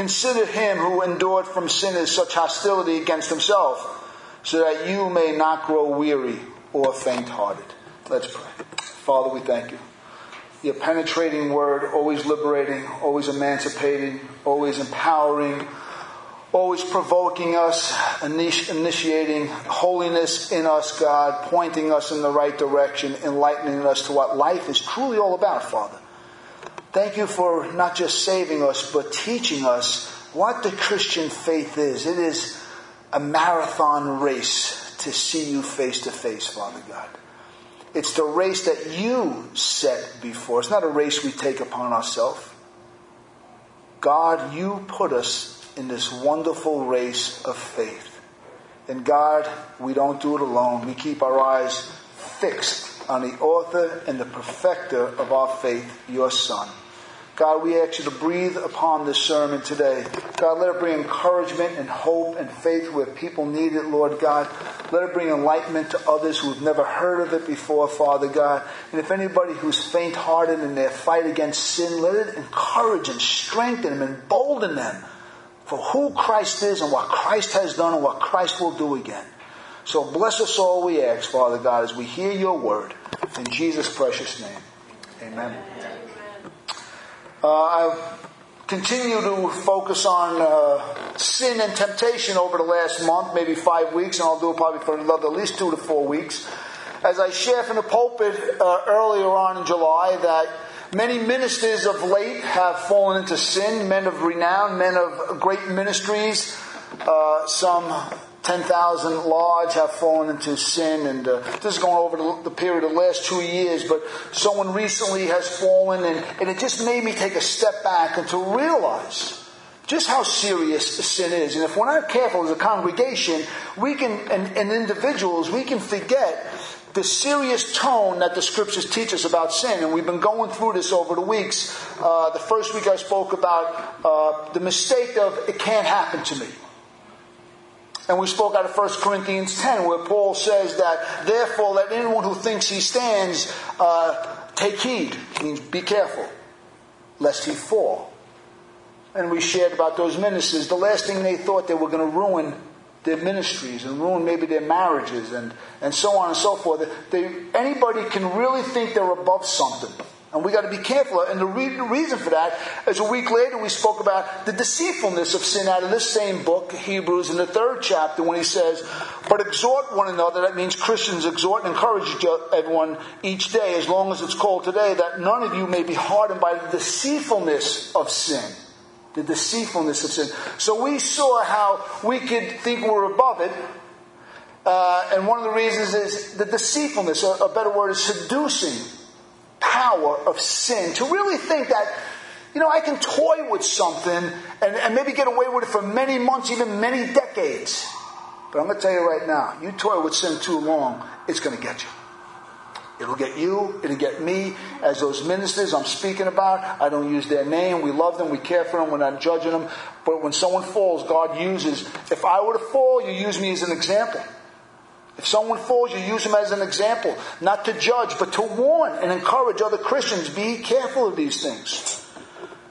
Consider him who endured from sinners such hostility against himself, so that you may not grow weary or faint hearted. Let's pray. Father, we thank you. Your penetrating word, always liberating, always emancipating, always empowering, always provoking us, initiating holiness in us, God, pointing us in the right direction, enlightening us to what life is truly all about, Father. Thank you for not just saving us, but teaching us what the Christian faith is. It is a marathon race to see you face to face, Father God. It's the race that you set before. It's not a race we take upon ourselves. God, you put us in this wonderful race of faith. And God, we don't do it alone. We keep our eyes fixed on the author and the perfecter of our faith, your Son. God, we ask you to breathe upon this sermon today. God, let it bring encouragement and hope and faith where people need it, Lord God. Let it bring enlightenment to others who have never heard of it before, Father God. And if anybody who's faint hearted in their fight against sin, let it encourage and strengthen them, embolden them for who Christ is and what Christ has done and what Christ will do again. So bless us all, we ask, Father God, as we hear your word. In Jesus' precious name. Amen. Uh, I continue to focus on uh, sin and temptation over the last month, maybe five weeks, and I'll do it probably for another at least two to four weeks. As I shared from the pulpit uh, earlier on in July, that many ministers of late have fallen into sin, men of renown, men of great ministries, uh, some 10,000 large have fallen into sin, and uh, this is going over the, the, period of the last two years, but someone recently has fallen, and, and it just made me take a step back and to realize just how serious sin is. And if we're not careful as a congregation, we can, and, and individuals, we can forget the serious tone that the scriptures teach us about sin. And we've been going through this over the weeks. Uh, the first week I spoke about uh, the mistake of it can't happen to me. And we spoke out of 1 Corinthians 10, where Paul says that, therefore, let anyone who thinks he stands uh, take heed. Means be careful, lest he fall. And we shared about those ministers. The last thing they thought they were going to ruin their ministries and ruin maybe their marriages and, and so on and so forth. They, anybody can really think they're above something. And we got to be careful. And the, re- reason for that is a week later we spoke about the deceitfulness of sin out of this same book, Hebrews, in the third chapter, when he says, "But exhort one another." That means Christians exhort and encourage everyone each day, as long as it's called today, that none of you may be hardened by the deceitfulness of sin. The deceitfulness of sin. So we saw how we could think we're above it, uh, and one of the reasons is the deceitfulness. A, a better word is seducing power of sin to really think that, you know, I can toy with something and, and maybe get away with it for many months, even many decades. But I'm going to tell you right now, you toy with sin too long, it's going to get you. It'll get you, it'll get me, as those ministers I'm speaking about. I don't use their name. We love them, we care for them, we're not judging them. But when someone falls, God uses, if I were to fall, you use me as an example. If someone falls, you use them as an example, not to judge, but to warn and encourage other Christians. Be careful of these things.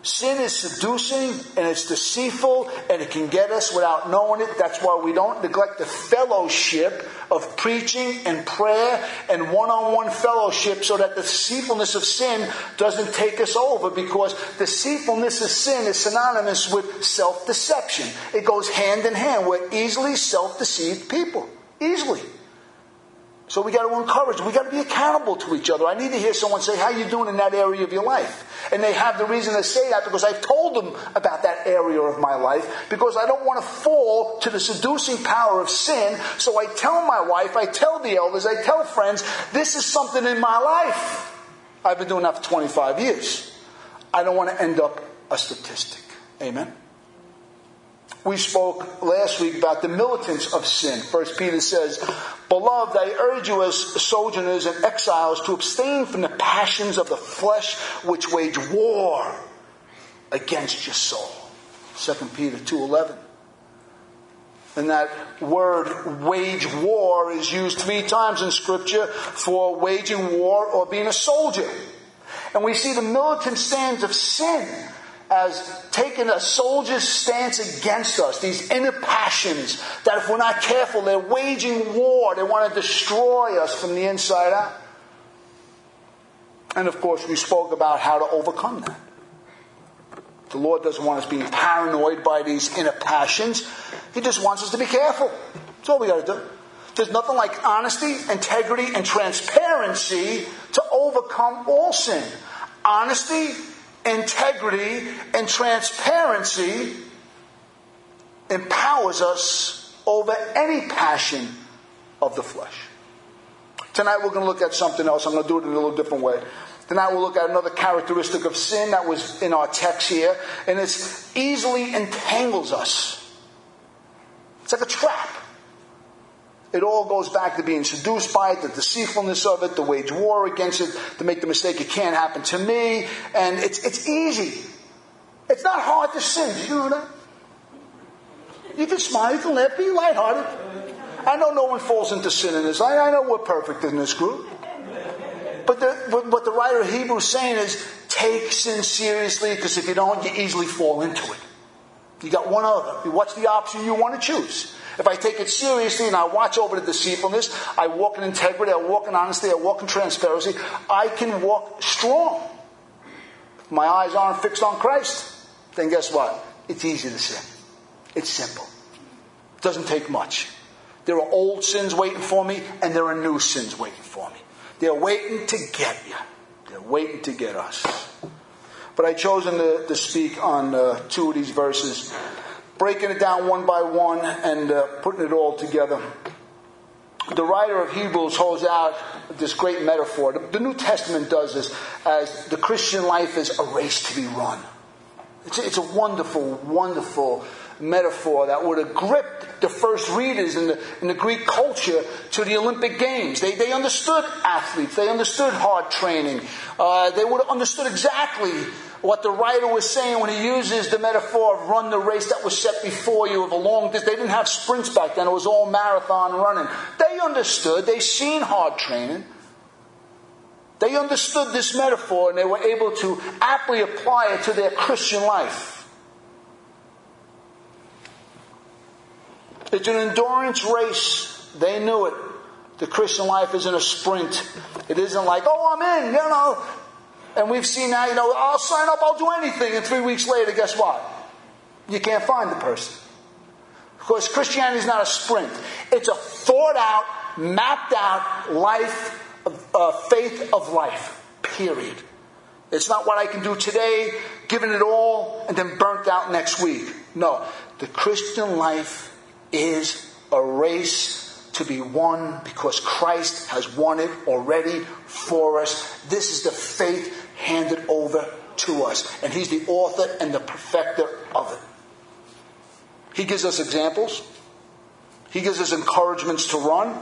Sin is seducing and it's deceitful and it can get us without knowing it. That's why we don't neglect the fellowship of preaching and prayer and one on one fellowship so that the deceitfulness of sin doesn't take us over because deceitfulness of sin is synonymous with self deception. It goes hand in hand. We're easily self deceived people. Easily. So we got to encourage. We got to be accountable to each other. I need to hear someone say, "How you doing in that area of your life?" And they have the reason to say that because I've told them about that area of my life because I don't want to fall to the seducing power of sin. So I tell my wife, I tell the elders, I tell friends, this is something in my life. I've been doing that for 25 years. I don't want to end up a statistic. Amen. We spoke last week about the militants of sin. First Peter says, Beloved, I urge you as sojourners and exiles to abstain from the passions of the flesh which wage war against your soul. 2 Peter 2.11. And that word wage war is used three times in scripture for waging war or being a soldier. And we see the militant stands of sin as taking a soldier's stance against us. These inner passions that if we're not careful, they're waging war. They want to destroy us from the inside out. And of course, we spoke about how to overcome that. The Lord doesn't want us being paranoid by these inner passions. He just wants us to be careful. That's all we got to do. There's nothing like honesty, integrity, and transparency to overcome all sin. Honesty, integrity, and transparency empowers us over any passion of the flesh. Tonight we're going to look at something else. I'm going to do it in a little different way. Tonight we'll look at another characteristic of sin that was in our text here, and it easily entangles us. It's like a trap. It all goes back to being seduced by it, the deceitfulness of it, the wage war against it, to make the mistake it can't happen to me, and it's, it's easy. It's not hard to sin. You know that? You can smile, you can laugh, be lighthearted. I know no one falls into sin in this. I, I know we're perfect in this group. But, the, but what the writer of Hebrews saying is take sin seriously because if you don't, you easily fall into it. You got one other. What's the option you want to choose? If I take it seriously and I watch over the deceitfulness, I walk in integrity, I walk in honesty, I walk in transparency, I can walk strong. If my eyes aren't fixed on Christ, then guess what? It's easy to sin. It's simple. It doesn't take much. There are old sins waiting for me, and there are new sins waiting for me. They're waiting to get you. They're waiting to get us. But I've chosen to, to speak on uh, two of these verses, breaking it down one by one and uh, putting it all together. The writer of Hebrews holds out this great metaphor. The, New Testament does this as the Christian life is a race to be run. It's a, it's a wonderful, wonderful metaphor that would have gripped the first readers in the, in the Greek culture to the Olympic Games. They, they understood athletes, they understood hard training, uh, they would have understood exactly what the writer was saying when he uses the metaphor of run the race that was set before you of a long distance. They didn't have sprints back then, it was all marathon running. They understood, they seen hard training. They understood this metaphor and they were able to aptly apply it to their Christian life. It's an endurance race. They knew it. The Christian life isn't a sprint. It isn't like, oh, I'm in, you know. And we've seen now, you know, I'll sign up, I'll do anything. And three weeks later, guess what? You can't find the person. Because Christianity is not a sprint. It's a thought out, mapped out life, of, uh, faith of life. Period. It's not what I can do today, giving it all, and then burnt out next week. No. The Christian life is a race to be won because Christ has won it already for us. This is the faith handed over to us. And He's the author and the perfecter of it. He gives us examples. He gives us encouragements to run.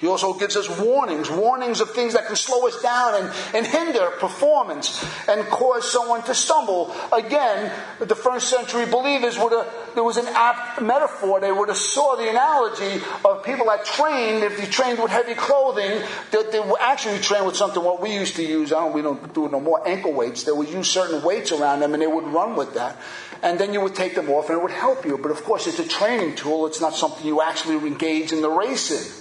He also gives us warnings, warnings of things that can slow us down and, and hinder performance and cause someone to stumble. Again, the first century believers would have, there was an apt metaphor. They would have saw the analogy of people that trained, if they trained with heavy clothing, that they were actually trained with something what we used to use. I don't, we don't do it no more, ankle weights. They would use certain weights around them and they would run with that. And then you would take them off and it would help you. But of course, it's a training tool. It's not something you actually engage in the race in.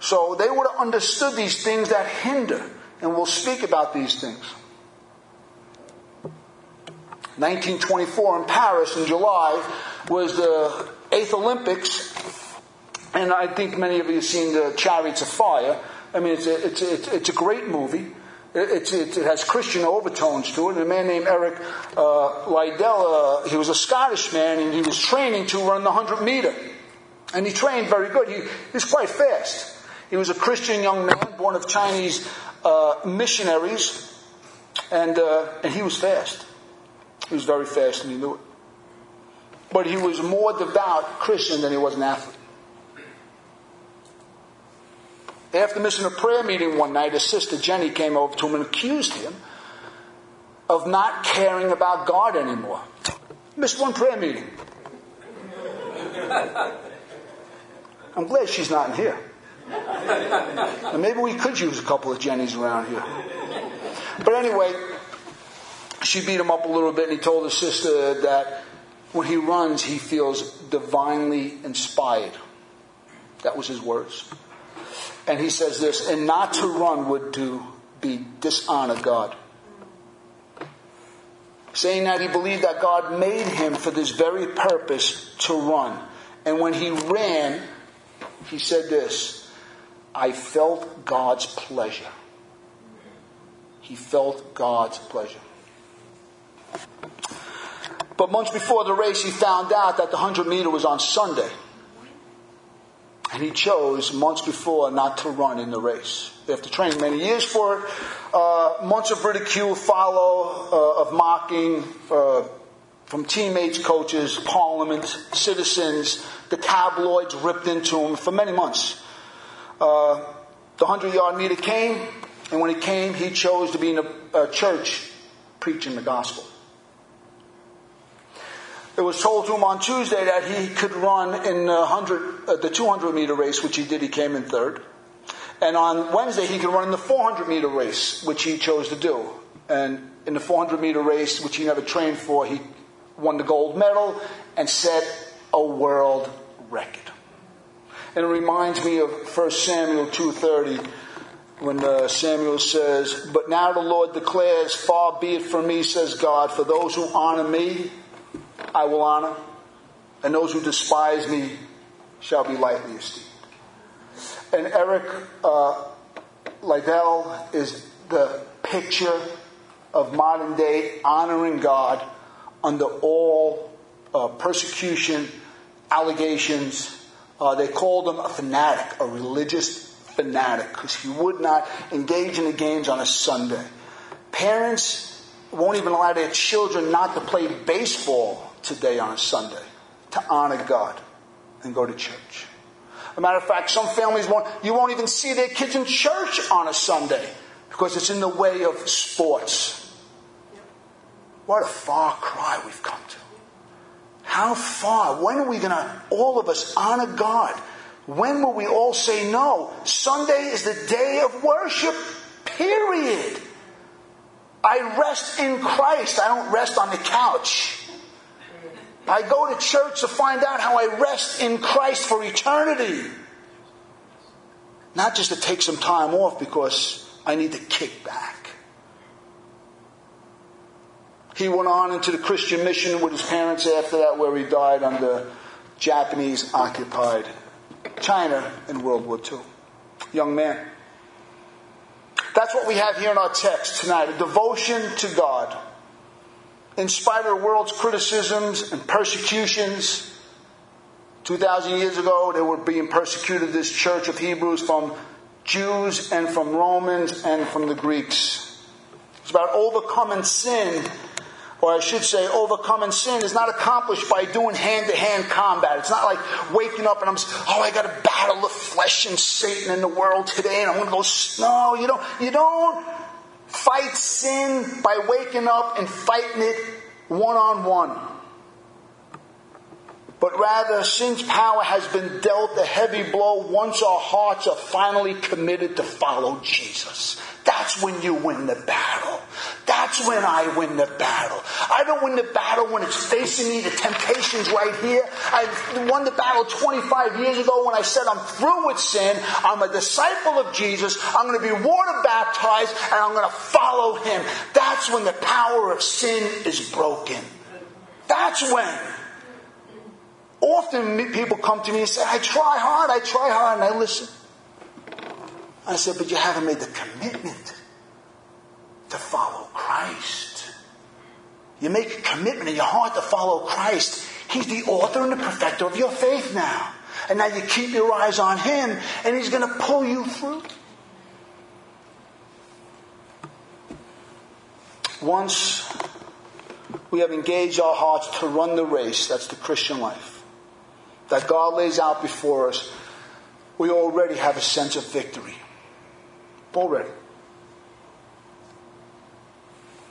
So they would have understood these things that hinder, and we'll speak about these things. 1924 in Paris in July was the eighth Olympics, and I think many of you have seen the Chariots of Fire. I mean, it's a, it's a, it's a great movie. It, it, has Christian overtones to it. And a man named Eric uh, uh, he was a Scottish man, and he was training to run the 100 meter. And he trained very good. He, he quite fast. He was a Christian young man, born of Chinese uh, missionaries, and, uh, and he was fast. He was very fast, and he knew it. but he was more devout Christian than he was an athlete. After missing a prayer meeting one night, his sister Jenny came over to him and accused him of not caring about God anymore. Missed one prayer meeting. I'm glad she's not in here. And maybe we could use a couple of Jennies around here. But anyway, she beat him up a little bit and he told his sister that when he runs, he feels divinely inspired. That was his words. And he says this, and not to run would to be dishonor God. Saying that he believed that God made him for this very purpose to run. And when he ran, he said this, I felt God's pleasure. He felt God's pleasure. But months before the race, he found out that the 100 meter was on Sunday. And he chose months before not to run in the race. After training many years for it, uh, months of ridicule follow, uh, of mocking uh, from teammates, coaches, parliament, citizens. The tabloids ripped into him for many months. Uh, the 100 yard meter came, and when he came, he chose to be in a, a church preaching the gospel. It was told to him on Tuesday that he could run in the, 100, uh, the 200 meter race, which he did. He came in third. And on Wednesday, he could run in the 400 meter race, which he chose to do. And in the 400 meter race, which he never trained for, he won the gold medal and set a world record. And it reminds me of 1 Samuel 2.30 when uh, Samuel says, But now the Lord declares, Far be it from me, says God, for those who honor me, I will honor, and those who despise me shall be lightly esteemed. And Eric uh, Liddell is the picture of modern day honoring God under all uh, persecution, allegations. Uh, they called him a fanatic, a religious fanatic, because he would not engage in the games on a Sunday. Parents won't even allow their children not to play baseball today on a Sunday to honor God and go to church. As a matter of fact, some families won't, you won't even see their kids in church on a Sunday because it's in the way of sports. What a far cry we've come to. How far? When are we going to, all of us, honor God? When will we all say no? Sunday is the day of worship, period. I rest in Christ. I don't rest on the couch. I go to church to find out how I rest in Christ for eternity. Not just to take some time off because I need to kick back. He went on into the Christian mission with his parents after that, where he died under Japanese occupied China in World War II. Young man. That's what we have here in our text tonight a devotion to God in spite of the world's criticisms and persecutions. 2,000 years ago, they were being persecuted, this church of Hebrews, from Jews and from Romans and from the Greeks. It's about overcoming sin, or I should say, overcoming sin is not accomplished by doing hand to hand combat. It's not like waking up and I'm, oh, I got to battle the flesh and Satan in the world today and I'm going to go, no, you don't, you don't fight sin by waking up and fighting it one on one. But rather, sin's power has been dealt a heavy blow once our hearts are finally committed to follow Jesus. That's when you win the battle. That's when I win the battle. I don't win the battle when it's facing me, the temptation's right here. I won the battle 25 years ago when I said I'm through with sin. I'm a disciple of Jesus. I'm going to be water baptized and I'm going to follow him. That's when the power of sin is broken. That's when. Often people come to me and say, I try hard, I try hard, and I listen. I said, but you haven't made the commitment to follow Christ. You make a commitment in your heart to follow Christ. He's the author and the perfecter of your faith now. And now you keep your eyes on Him, and He's going to pull you through. Once, we have engaged our hearts to run the race. That's the Christian life. That God lays out before us. We already have a sense of victory. Already.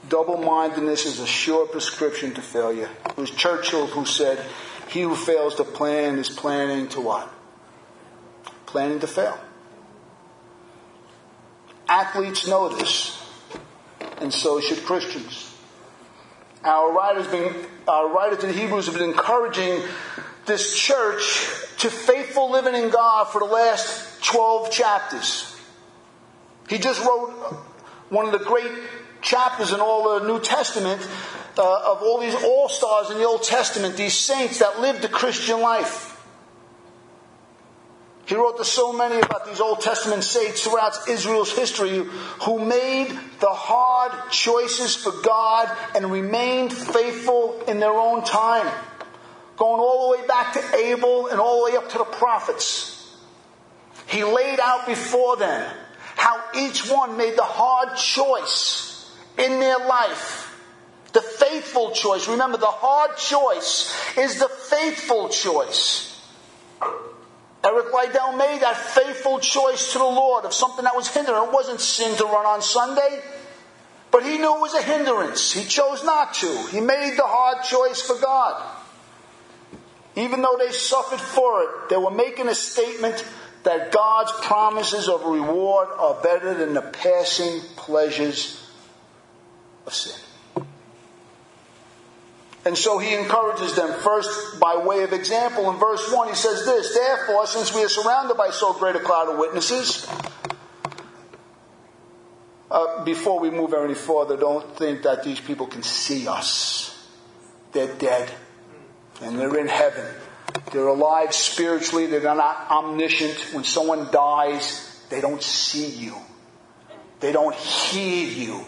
Double mindedness is a sure prescription to failure. It was Churchill who said, He who fails to plan is planning to what? Planning to fail. Athletes know this, and so should Christians. Our writers, been, our writers in Hebrews have been encouraging this church to faithful living in God for the last 12 chapters. He just wrote one of the great chapters in all the New Testament uh, of all these all stars in the Old Testament, these saints that lived the Christian life. He wrote to so many about these Old Testament saints throughout Israel's history who made the hard choices for God and remained faithful in their own time. Going all the way back to Abel and all the way up to the prophets. He laid out before them how each one made the hard choice in their life. The faithful choice. Remember, the hard choice is the faithful choice. Eric Liddell made that faithful choice to the Lord of something that was hindering. It wasn't sin to run on Sunday, but he knew it was a hindrance. He chose not to. He made the hard choice for God. Even though they suffered for it, they were making a statement that God's promises of reward are better than the passing pleasures of sin. And so he encourages them first by way of example. In verse 1, he says this Therefore, since we are surrounded by so great a cloud of witnesses, uh, before we move any further, don't think that these people can see us. They're dead. And they're in heaven. They're alive spiritually. They're not omniscient. When someone dies, they don't see you. They don't hear you.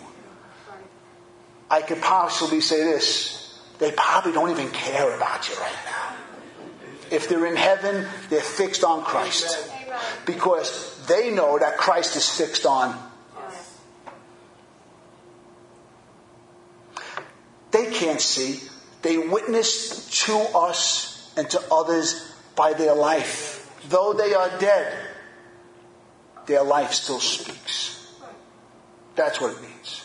I could possibly say this they probably don't even care about you right now. If they're in heaven, they're fixed on Christ. Because they know that Christ is fixed on. They can't see. They witness to us and to others by their life. Though they are dead, their life still speaks. That's what it means.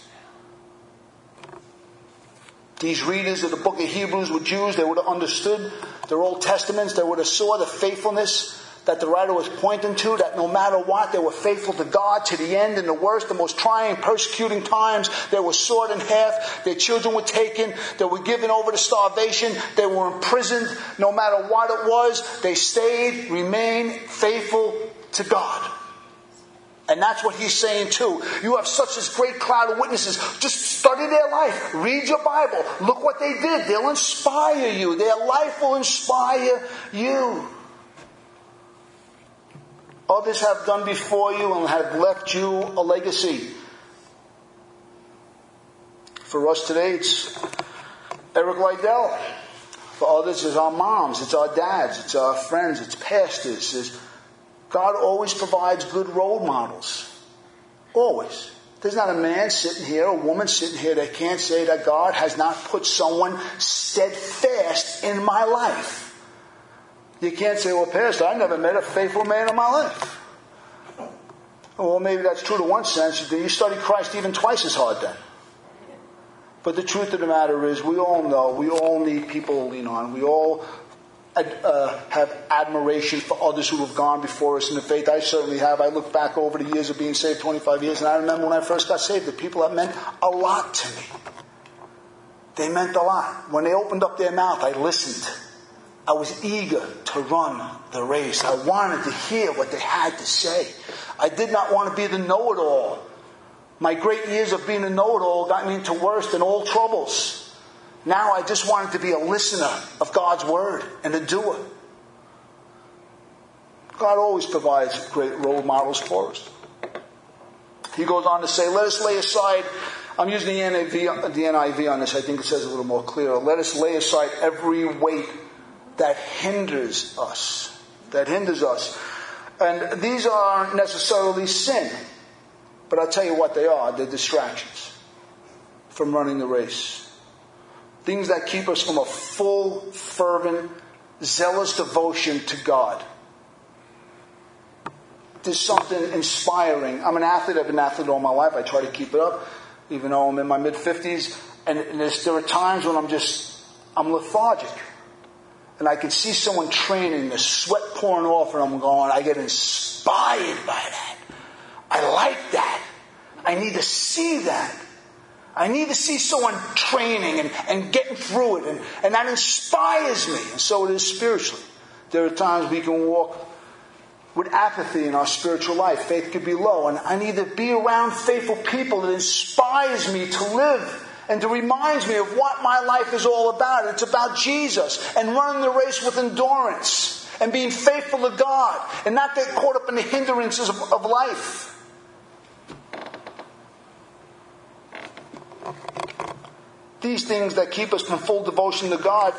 These readers of the book of Hebrews were Jews. They would have understood their Old Testaments. They would have saw the faithfulness that the writer was pointing to, that no matter what, they were faithful to God to the end in the worst, the most trying, persecuting times. They were sawed in half. Their children were taken. They were given over to starvation. They were imprisoned. No matter what it was, they stayed, remained faithful to God. And that's what he's saying too. You have such a great cloud of witnesses. Just study their life. Read your Bible. Look what they did. They'll inspire you. Their life will inspire you. Others have done before you and have left you a legacy. For us today, it's Eric Liddell. For others, it's our moms, it's our dads, it's our friends, it's pastors, it's God always provides good role models. Always. There's not a man sitting here, a woman sitting here that can't say that God has not put someone steadfast in my life. You can't say, well, Pastor, I never met a faithful man in my life. Well, maybe that's true to one sense. You study Christ even twice as hard then. But the truth of the matter is, we all know, we all need people to lean on. We all uh, have admiration for others who have gone before us in the faith. I certainly have. I look back over the years of being saved, 25 years, and I remember when I first got saved, the people that meant a lot to me. They meant a lot. When they opened up their mouth, I listened. I was eager to run the race. I wanted to hear what they had to say. I did not want to be the know it all. My great years of being a know it all got me into worse than all troubles. Now I just wanted to be a listener of God's word and a doer. God always provides great role models for us. He goes on to say, let us lay aside, I'm using the NIV, the NIV on this, I think it says a little more clear. Let us lay aside every weight that hinders us. That hinders us. And these aren't necessarily sin, but I'll tell you what they are. They're distractions from running the race. things that keep us from a full, fervent, zealous devotion to God. There's something inspiring. I'm an athlete. I've been an athlete all my life. I try to keep it up, even though I'm in my mid 50s. And, and there are times when I'm just, I'm lethargic. And I can see someone training, the sweat pouring off, and I'm going, I get inspired by that. I like that. I need to see that. I need to see someone training and, and getting through it, and, and that inspires me. And so it is spiritually. There are times we can walk with apathy in our spiritual life. Faith could be low, and I need to be around faithful people that inspires me to live and to remind me of what my life is all about. It's about Jesus and running the race with endurance and being faithful to God and not get caught up in the hindrances of, of life. These things that keep us from full devotion to God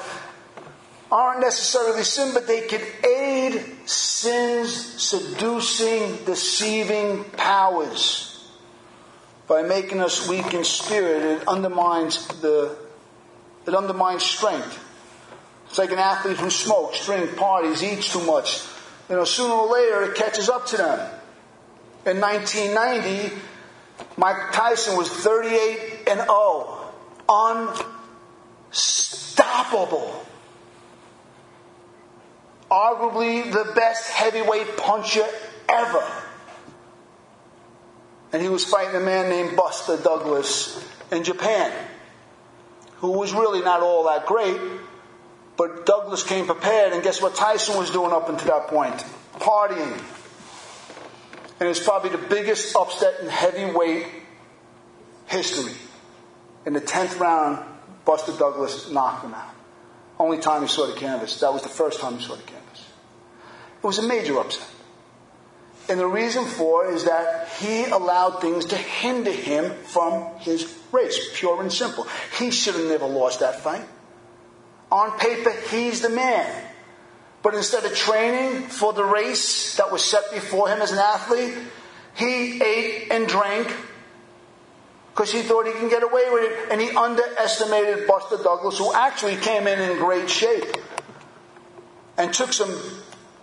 aren't necessarily sin, but they can aid sin's seducing, deceiving powers by making us weak in spirit, it undermines the it undermines strength. It's like an athlete who smokes, drinks, parties, eats too much. You know, sooner or later it catches up to them. In 1990, Mike Tyson was 38 and 0, unstoppable. Arguably the best heavyweight puncher ever and he was fighting a man named Buster Douglas in Japan, who was really not all that great. But Douglas came prepared, and guess what Tyson was doing up until that point? Partying. And it's probably the biggest upset in heavyweight history. In the 10th round, Buster Douglas knocked him out. Only time he saw the canvas. That was the first time he saw the canvas. It was a major upset. And the reason for is that he allowed things to hinder him from his race, pure and simple. He should have never lost that fight. On paper, he's the man. But instead of training for the race that was set before him as an athlete, he ate and drank because he thought he can get away with it. And he underestimated Buster Douglas, who actually came in in great shape and took some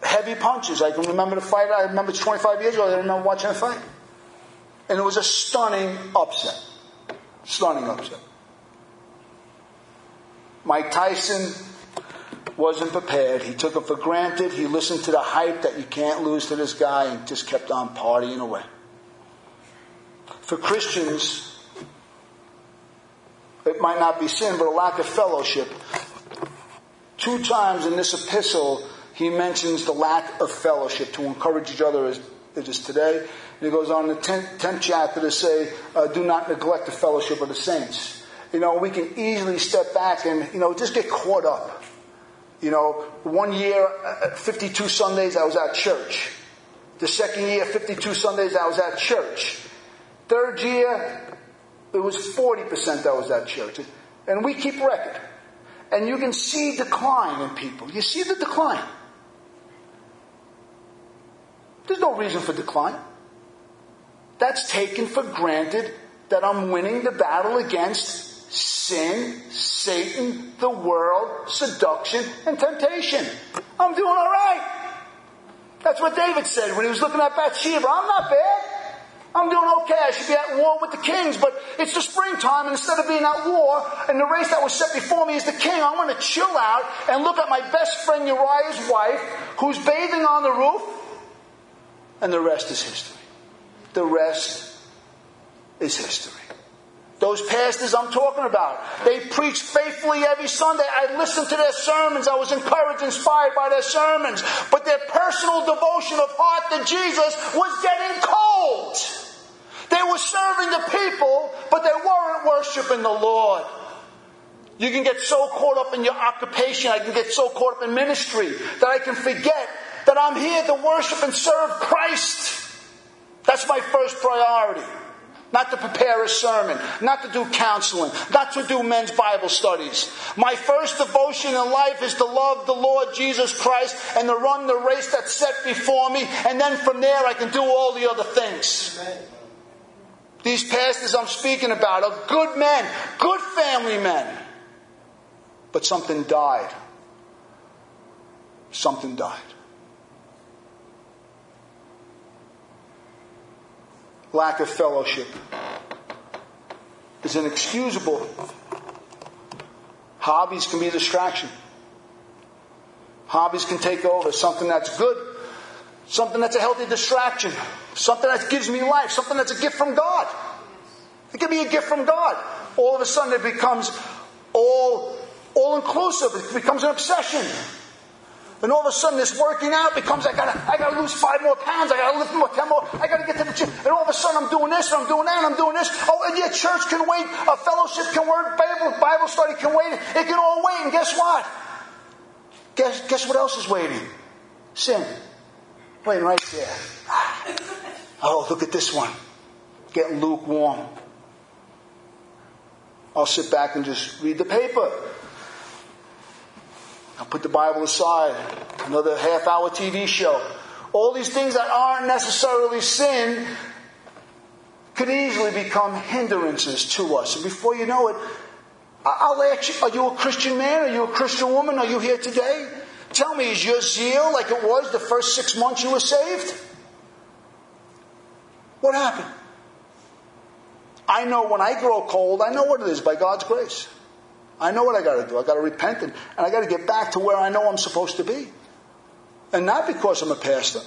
heavy punches. I can remember the fight. I remember it's 25 years ago. I remember watching the fight. And it was a stunning upset. Stunning upset. Mike Tyson wasn't prepared. He took it for granted. He listened to the hype that you can't lose to this guy and just kept on partying away. For Christians, it might not be sin, but a lack of fellowship. Two times in this epistle, he mentions the lack of fellowship to encourage each other as it is today. And he goes on in the 10th, 10th chapter to say, uh, do not neglect the fellowship of the saints. You know, we can easily step back and, you know, just get caught up. You know, one year, uh, 52 Sundays I was at church. The second year, 52 Sundays I was at church. Third year, it was 40% that was at church. And we keep record. And you can see decline in people. You see the decline. There's no reason for decline. That's taken for granted that I'm winning the battle against sin, Satan, the world, seduction, and temptation. I'm doing all right. That's what David said when he was looking at Bathsheba. I'm not bad. I'm doing okay. I should be at war with the kings, but it's the springtime, and instead of being at war, and the race that was set before me is the king, I'm going to chill out and look at my best friend Uriah's wife, who's bathing on the roof, and the rest is history. The rest is history. Those pastors I'm talking about, they preach faithfully every Sunday. I listened to their sermons. I was encouraged, inspired by their sermons. But their personal devotion of heart to Jesus was getting cold. They were serving the people, but they weren't worshiping the Lord. You can get so caught up in your occupation, I can get so caught up in ministry that I can forget that I'm here to worship and serve Christ. That's my first priority. Not to prepare a sermon, not to do counseling, not to do men's Bible studies. My first devotion in life is to love the Lord Jesus Christ and to run the race that's set before me, and then from there I can do all the other things. These pastors I'm speaking about are good men, good family men. but something died. Something died. Lack of fellowship is inexcusable. Hobbies can be a distraction. Hobbies can take over. Something that's good, something that's a healthy distraction, something that gives me life, something that's a gift from God. It can be a gift from God. All of a sudden it becomes all, all inclusive. It becomes an obsession. And all of a sudden, this working out becomes I gotta, I gotta lose five more pounds, I gotta lift more, ten more, I gotta get to the gym. And all of a sudden, I'm doing this, and I'm doing that, and I'm doing this. Oh, and yeah, church can wait, a fellowship can wait, Bible, Bible study can wait. It can all wait. And guess what? Guess, guess what else is waiting? Sin. Waiting right there. Oh, look at this one. Getting lukewarm. I'll sit back and just read the paper. I'll put the Bible aside. Another half hour TV show. All these things that aren't necessarily sin could easily become hindrances to us. And before you know it, I'll ask you, are you a Christian man? Are you a Christian woman? Are you here today? Tell me, is your zeal like it was the first six months you were saved? What happened? I know when I grow cold, I know what it is by God's grace. I know what I got to do. I got to repent and, and I got to get back to where I know I'm supposed to be. And not because I'm a pastor,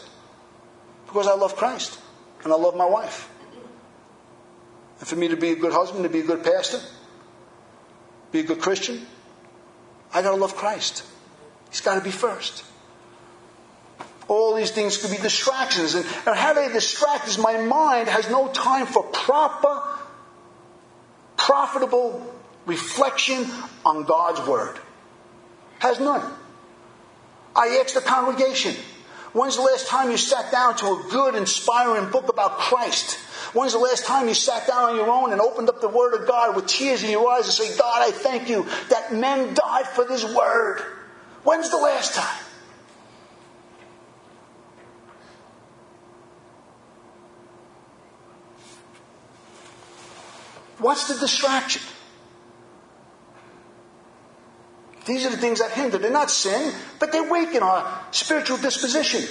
because I love Christ and I love my wife. And for me to be a good husband, to be a good pastor, be a good Christian, I got to love Christ. He's got to be first. All these things could be distractions. And, and how they distract is my mind has no time for proper, profitable reflection on God's Word. Has none. I ask the congregation, when's the last time you sat down to a good, inspiring book about Christ? When's the last time you sat down on your own and opened up the Word of God with tears in your eyes and say, God, I thank you that men died for this Word? When's the last time? What's the distraction? These are the things that hinder. They're not sin, but they weaken our spiritual disposition.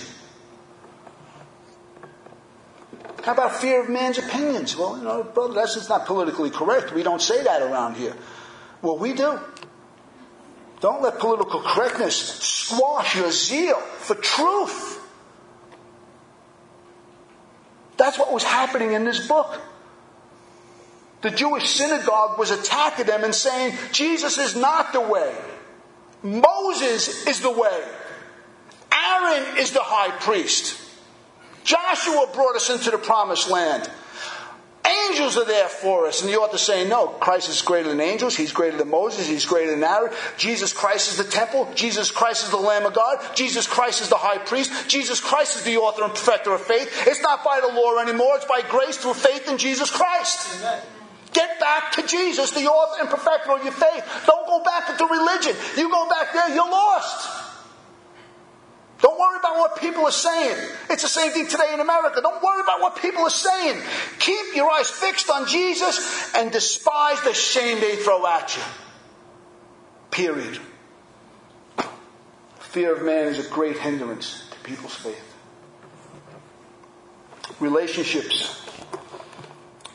How about fear of man's opinions? Well, you know, brother, that's not politically correct. We don't say that around here. Well, we do. Don't let political correctness squash your zeal for truth. That's what was happening in this book. The Jewish synagogue was attacking them and saying, Jesus is not the way. Moses is the way. Aaron is the high priest. Joshua brought us into the promised land. Angels are there for us. And the author saying, no, Christ is greater than angels. He's greater than Moses. He's greater than Aaron. Jesus Christ is the temple. Jesus Christ is the Lamb of God. Jesus Christ is the high priest. Jesus Christ is the author and perfecter of faith. It's not by the law anymore. It's by grace through faith in Jesus Christ. Amen. Get back to Jesus, the author and perfecter of your faith. Don't go back into religion. You go back there, you're lost. Don't worry about what people are saying. It's the same thing today in America. Don't worry about what people are saying. Keep your eyes fixed on Jesus and despise the shame they throw at you. Period. Fear of man is a great hindrance to people's faith. Relationships.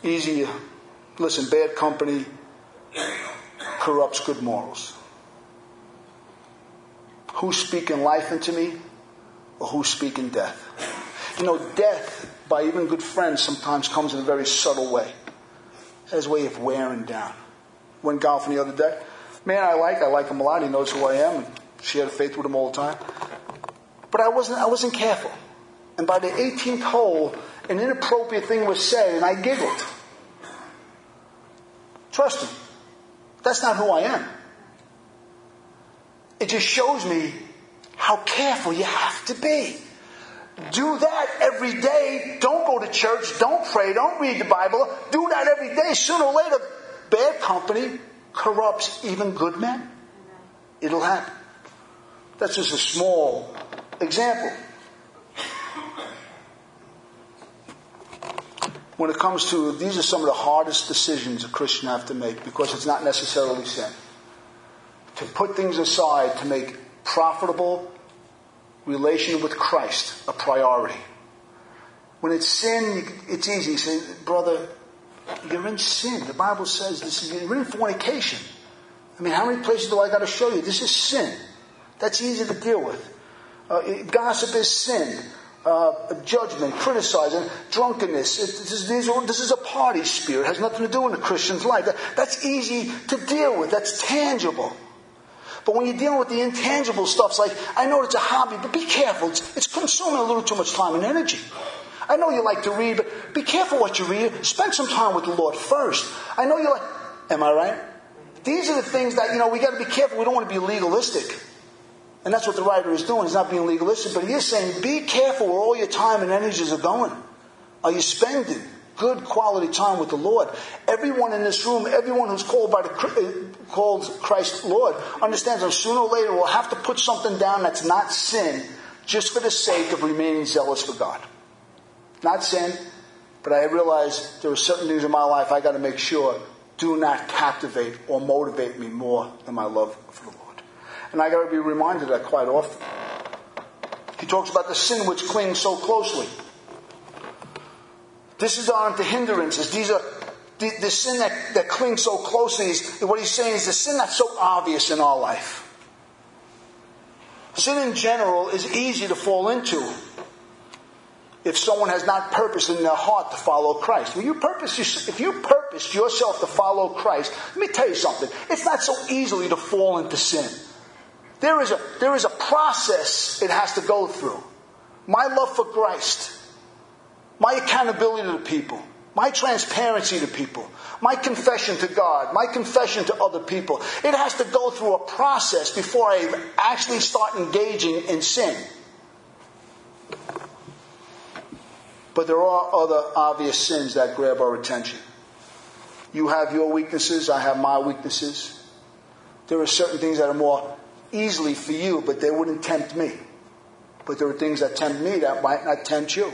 Easy Listen, bad company corrupts good morals. Who's speaking life into me or who's speaking death? You know, death by even good friends sometimes comes in a very subtle way. As a way of wearing down. Went golfing the other day. Man I like, I like him a lot. He knows who I am and shared faith with him all the time. But I wasn't, I wasn't careful. And by the 18th hole, an inappropriate thing was said and I giggled. Trust me. That's not who I am. It just shows me how careful you have to be. Do that every day. Don't go to church. Don't pray. Don't read the Bible. Do that every day. Sooner or later, bad company corrupts even good men. It'll happen. That's just a small example. When it comes to these are some of the hardest decisions a Christian have to make because it's not necessarily sin. to put things aside to make profitable relation with Christ a priority. When it's sin, it's easy. You say, brother, you're in sin. The Bible says this is, you're in fornication. I mean, how many places do I got to show you? This is sin. That's easy to deal with. Uh, gossip is sin. Uh, judgment, criticizing, drunkenness. This is, this is, a party spirit. It has nothing to do with a Christian's life. That, that's easy to deal with. That's tangible. But when you're dealing with the intangible stuff, like, I know it's a hobby, but be careful. It's, it's consuming a little too much time and energy. I know you like to read, but be careful what you read. Spend some time with the Lord first. I know you like, am I right? These are the things that, you know, we got to be careful. We don't want to be legalistic. And that's what the writer is doing. He's not being legalistic, but he is saying, be careful where all your time and energies are going. Are you spending good quality time with the Lord? Everyone in this room, everyone who's called by the uh, called Christ Lord, understands that sooner or later we'll have to put something down that's not sin, just for the sake of remaining zealous for God. Not sin, but I realize there are certain things in my life I got to make sure do not captivate or motivate me more than my love for the Lord. And I got to be reminded of that quite often. He talks about the sin which clings so closely. This is aren't the hindrances. These are the, the sin that, that clings so closely. Is, what he's saying is the sin that's so obvious in our life. Sin in general is easy to fall into if someone has not purposed in their heart to follow Christ. When you purpose, if you purposed yourself to follow Christ, let me tell you something. It's not so easily to fall into sin. There is a, there is a process it has to go through. My love for Christ, my accountability to people, my transparency to people, my confession to God, my confession to other people. It has to go through a process before I actually start engaging in sin. But there are other obvious sins that grab our attention. You have your weaknesses, I have my weaknesses. There are certain things that are more easily for you, but they wouldn't tempt me. But there are things that tempt me that might not tempt you.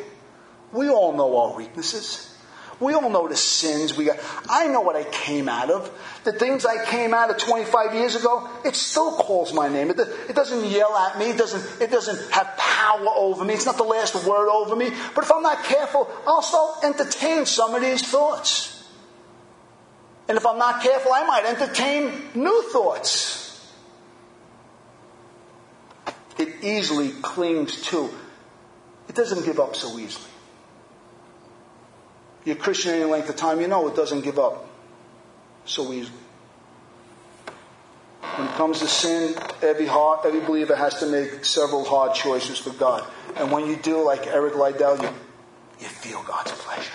We all know our weaknesses. We all know the sins we got. I know what I came out of. The things I came out of 25 years ago, it still calls my name. It, it doesn't yell at me. It doesn't, it doesn't have power over me. It's not the last word over me. But if I'm not careful, I'll still entertain some of these thoughts. And if I'm not careful, I might entertain new thoughts it easily clings to. It doesn't give up so easily. You're Christian any length of time, you know it doesn't give up so easily. When it comes to sin, every heart, every believer has to make several hard choices for God. And when you do, like Eric Liddell, you, you feel God's pleasure.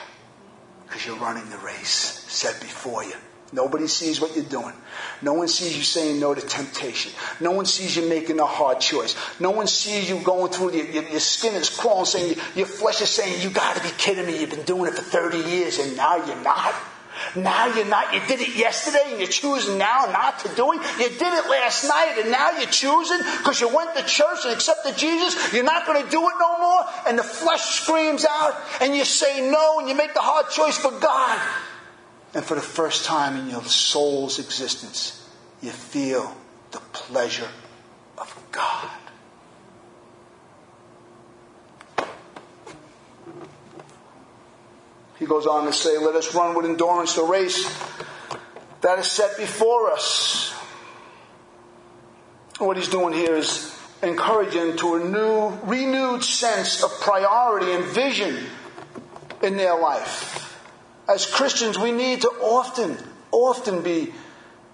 Because you're running the race set before you. Nobody sees what you're doing. No one sees you saying no to temptation. No one sees you making a hard choice. No one sees you going through, your, your, skin is crawling, saying, your flesh is saying, you gotta be kidding me. You've been doing it for 30 years and now you're not. Now you're not. You did it yesterday and you're choosing now not to do it. You did it last night and now you're choosing because you went to church and accepted Jesus. You're not going to do it no more. And the flesh screams out and you say no and you make the hard choice for God. And for the first time in your soul's existence, you feel the pleasure of God. He goes on to say, Let us run with endurance the race that is set before us. What he's doing here is encouraging to a new, renewed sense of priority and vision in their life as Christians, we need to often, often be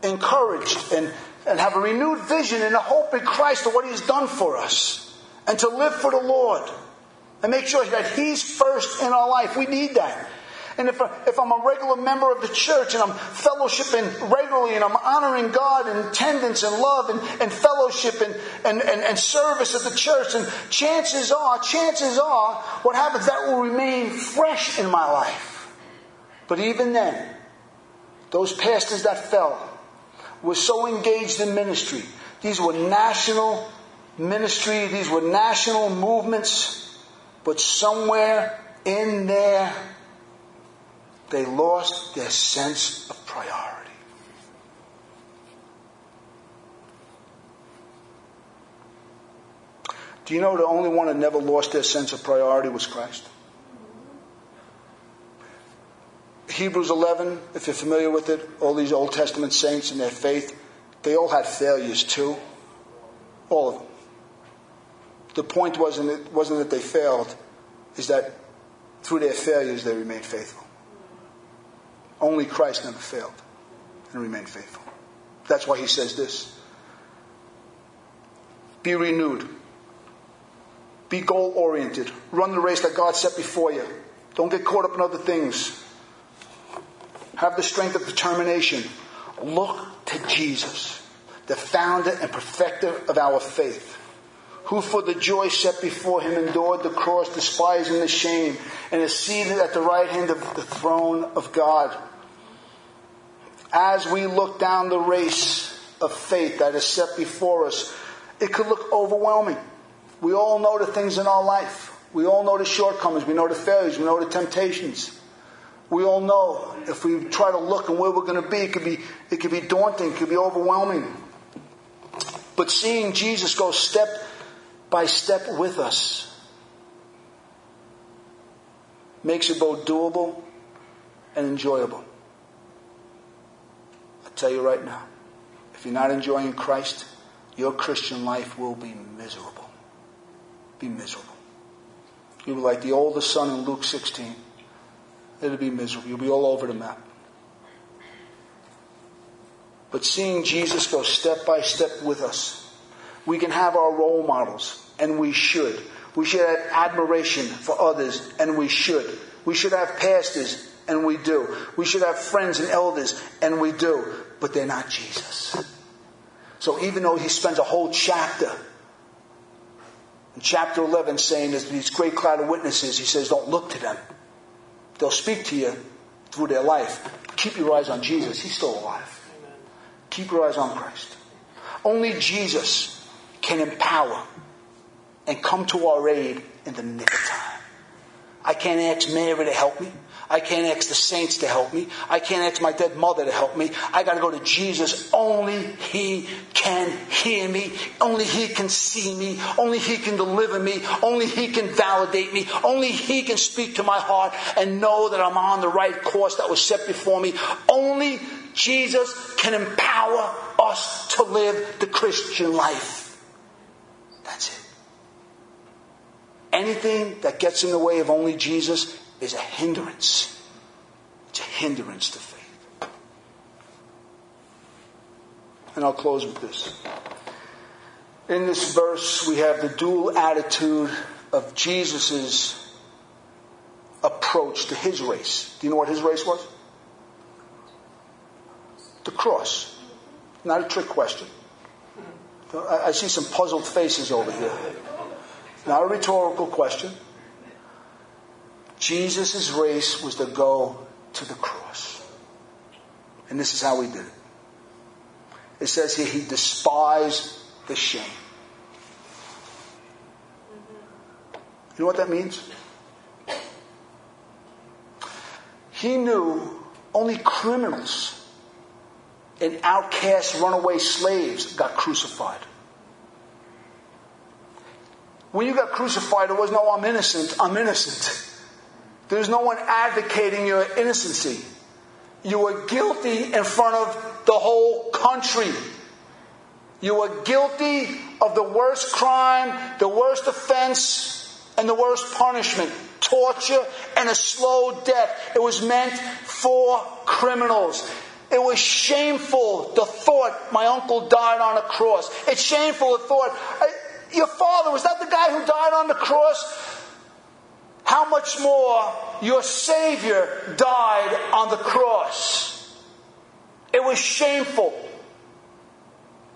encouraged and, and have a renewed vision and a hope in Christ of what He's done for us. And to live for the Lord. And make sure that He's first in our life. We need that. And if, if I'm a regular member of the church and I'm fellowshipping regularly and I'm honoring God in attendance and love and, and fellowship and, and, and, and service at the church, and chances are, chances are, what happens, that will remain fresh in my life. But even then, those pastors that fell were so engaged in ministry. These were national ministry, these were national movements, but somewhere in there, they lost their sense of priority. Do you know the only one that never lost their sense of priority was Christ? Hebrews 11, if you're familiar with it, all these Old Testament saints and their faith, they all had failures too. All of them. The point wasn't, it wasn't that they failed, is that through their failures they remained faithful. Only Christ never failed and remained faithful. That's why he says this. Be renewed. Be goal oriented. Run the race that God set before you. Don't get caught up in other things. Have the strength of determination. Look to Jesus, the founder and perfecter of our faith, who for the joy set before him endured the cross, despising the shame, and is seated at the right hand of the throne of God. As we look down the race of faith that is set before us, it could look overwhelming. We all know the things in our life. We all know the shortcomings. We know the failures. We know the temptations. We all know if we try to look and where we're going to be, it could be, it could be daunting, it could be overwhelming. But seeing Jesus go step by step with us makes it both doable and enjoyable. I tell you right now, if you're not enjoying Christ, your Christian life will be miserable. Be miserable. You'll be like the oldest son in Luke 16 it'll be miserable. You'll be all over the map. But seeing Jesus go step by step with us, we can have our role models, and we should. We should have admiration for others, and we should. We should have pastors, and we do. We should have friends and elders, and we do. But they're not Jesus. So even though he spends a whole chapter in chapter 11 saying there's these great cloud of witnesses, he says, don't look to them. They'll speak to you through their life. Keep your eyes on Jesus. He's still alive. Amen. Keep your eyes on Christ. Only Jesus can empower and come to our aid in the nick of time. I can't ask Mary to help me. I can't ask the saints to help me. I can't ask my dead mother to help me. I got to go to Jesus. Only He can hear me. Only He can see me. Only He can deliver me. Only He can validate me. Only He can speak to my heart and know that I'm on the right course that was set before me. Only Jesus can empower us to live the Christian life. That's it. Anything that gets in the way of only Jesus is a hindrance. It's a hindrance to faith. And I'll close with this. In this verse, we have the dual attitude of Jesus' approach to his race. Do you know what his race was? The cross. Not a trick question. I see some puzzled faces over here. Not a rhetorical question. Jesus' race was to go to the cross. And this is how he did it. It says here he despised the shame. You know what that means? He knew only criminals and outcast runaway slaves got crucified. When you got crucified, it was no oh, I'm innocent, I'm innocent. There's no one advocating your innocency. You were guilty in front of the whole country. You were guilty of the worst crime, the worst offense, and the worst punishment torture and a slow death. It was meant for criminals. It was shameful the thought my uncle died on a cross. It's shameful the thought your father was that the guy who died on the cross? How much more your Savior died on the cross. It was shameful.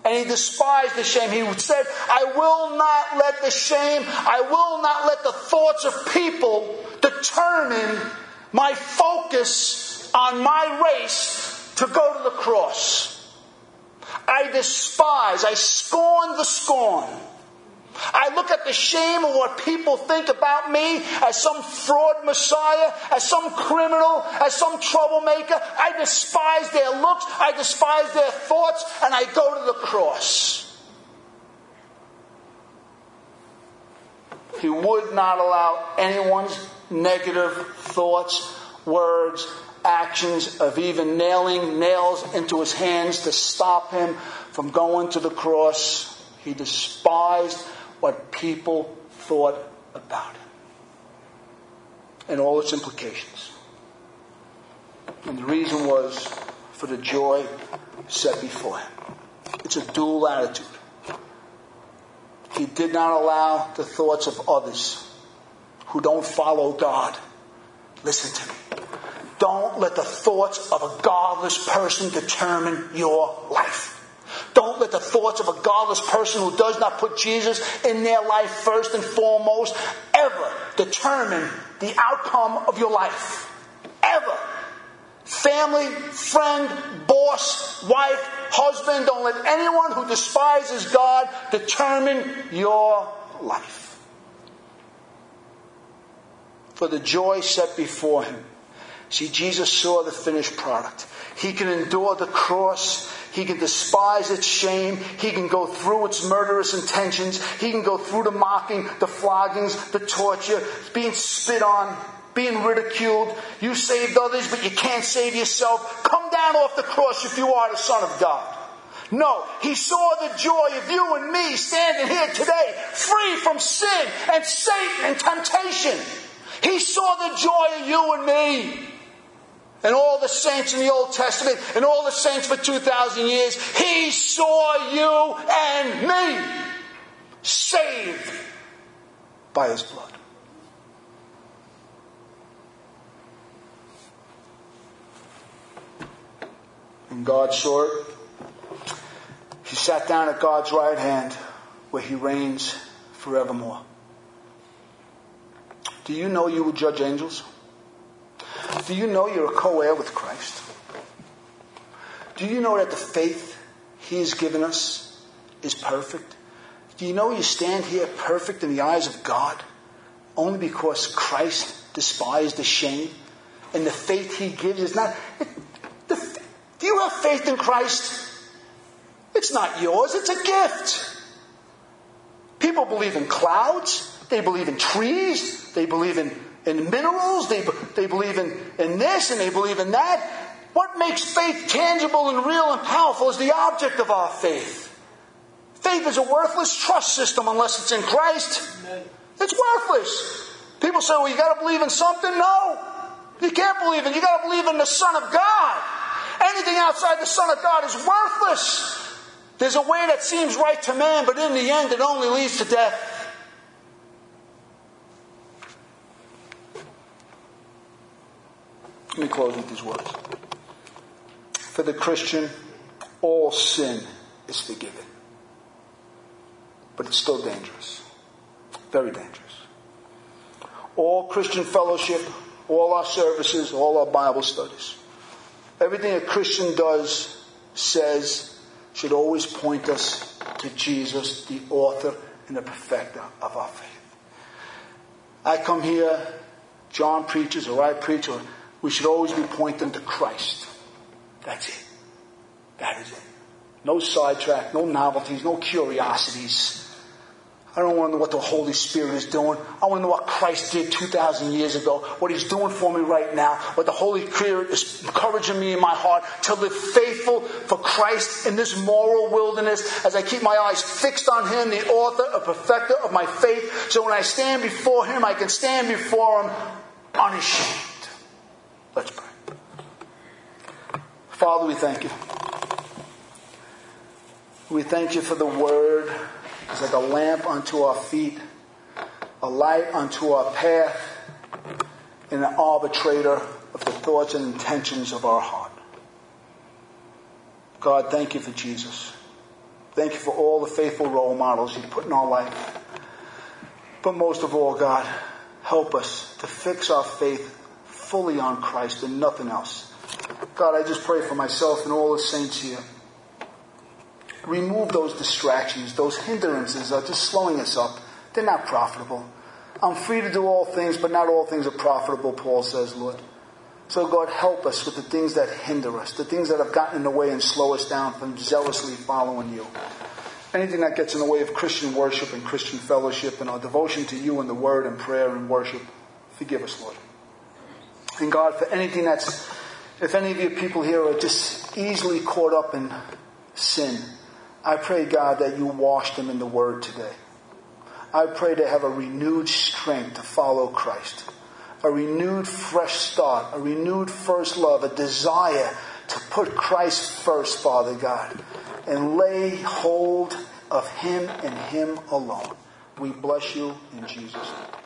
And he despised the shame. He said, I will not let the shame, I will not let the thoughts of people determine my focus on my race to go to the cross. I despise, I scorn the scorn I look at the shame of what people think about me as some fraud messiah, as some criminal, as some troublemaker. I despise their looks, I despise their thoughts, and I go to the cross. He would not allow anyone's negative thoughts, words, actions of even nailing nails into his hands to stop him from going to the cross. He despised what people thought about him and all its implications. And the reason was for the joy set before him. It's a dual attitude. He did not allow the thoughts of others who don't follow God. Listen to me. Don't let the thoughts of a godless person determine your life. Don't let the thoughts of a godless person who does not put Jesus in their life first and foremost ever determine the outcome of your life. Ever. Family, friend, boss, wife, husband, don't let anyone who despises God determine your life. For the joy set before him. See, Jesus saw the finished product. He can endure the cross. He can despise its shame. He can go through its murderous intentions. He can go through the mocking, the floggings, the torture, being spit on, being ridiculed. You saved others, but you can't save yourself. Come down off the cross if you are the Son of God. No, he saw the joy of you and me standing here today, free from sin and Satan and temptation. He saw the joy of you and me and all the saints in the Old Testament and all the saints for 2,000 years. He saw you and me saved by his blood. And God saw it. He sat down at God's right hand where he reigns forevermore. Do you know you will judge angels? Do you know you're a co heir with Christ? Do you know that the faith He has given us is perfect? Do you know you stand here perfect in the eyes of God only because Christ despised the shame? And the faith He gives is not. The, do you have faith in Christ? It's not yours, it's a gift. People believe in clouds, they believe in trees, they believe in in minerals, they, they believe in, in this and they believe in that. What makes faith tangible and real and powerful is the object of our faith. Faith is a worthless trust system unless it's in Christ. It's worthless. People say, well, you got to believe in something. No. You can't believe in. You got to believe in the Son of God. Anything outside the Son of God is worthless. There's a way that seems right to man, but in the end, it only leads to death. Let me close with these words. For the Christian, all sin is forgiven. But it's still dangerous. Very dangerous. All Christian fellowship, all our services, all our Bible studies, everything a Christian does, says, should always point us to Jesus, the author and the perfecter of our faith. I come here, John preaches, or I preach, or we should always be pointing to Christ. That's it. That is it. No sidetrack, no novelties, no curiosities. I don't want to know what the Holy Spirit is doing. I want to know what Christ did 2,000 years ago, what He's doing for me right now, what the Holy Spirit is encouraging me in my heart to live faithful for Christ in this moral wilderness as I keep my eyes fixed on Him, the author and perfecter of my faith, so when I stand before Him, I can stand before Him unashamed. Let's pray. Father, we thank you. We thank you for the word. It's like a lamp unto our feet, a light unto our path, and an arbitrator of the thoughts and intentions of our heart. God, thank you for Jesus. Thank you for all the faithful role models you put in our life. But most of all, God, help us to fix our faith fully on Christ and nothing else. God, I just pray for myself and all the saints here. Remove those distractions, those hindrances that are just slowing us up. They're not profitable. I'm free to do all things, but not all things are profitable, Paul says, Lord. So, God, help us with the things that hinder us, the things that have gotten in the way and slow us down from zealously following you. anything that gets in the way of Christian worship and Christian fellowship and our devotion to you and the word and prayer and worship, forgive us, Lord. And God, for anything that's, if any of your people here are just easily caught up in sin, I pray, God, that you wash them in the word today. I pray to have a renewed strength to follow Christ, a renewed fresh start, a renewed first love, a desire to put Christ first, Father God, and lay hold of Him and Him alone. We bless you in Jesus' name.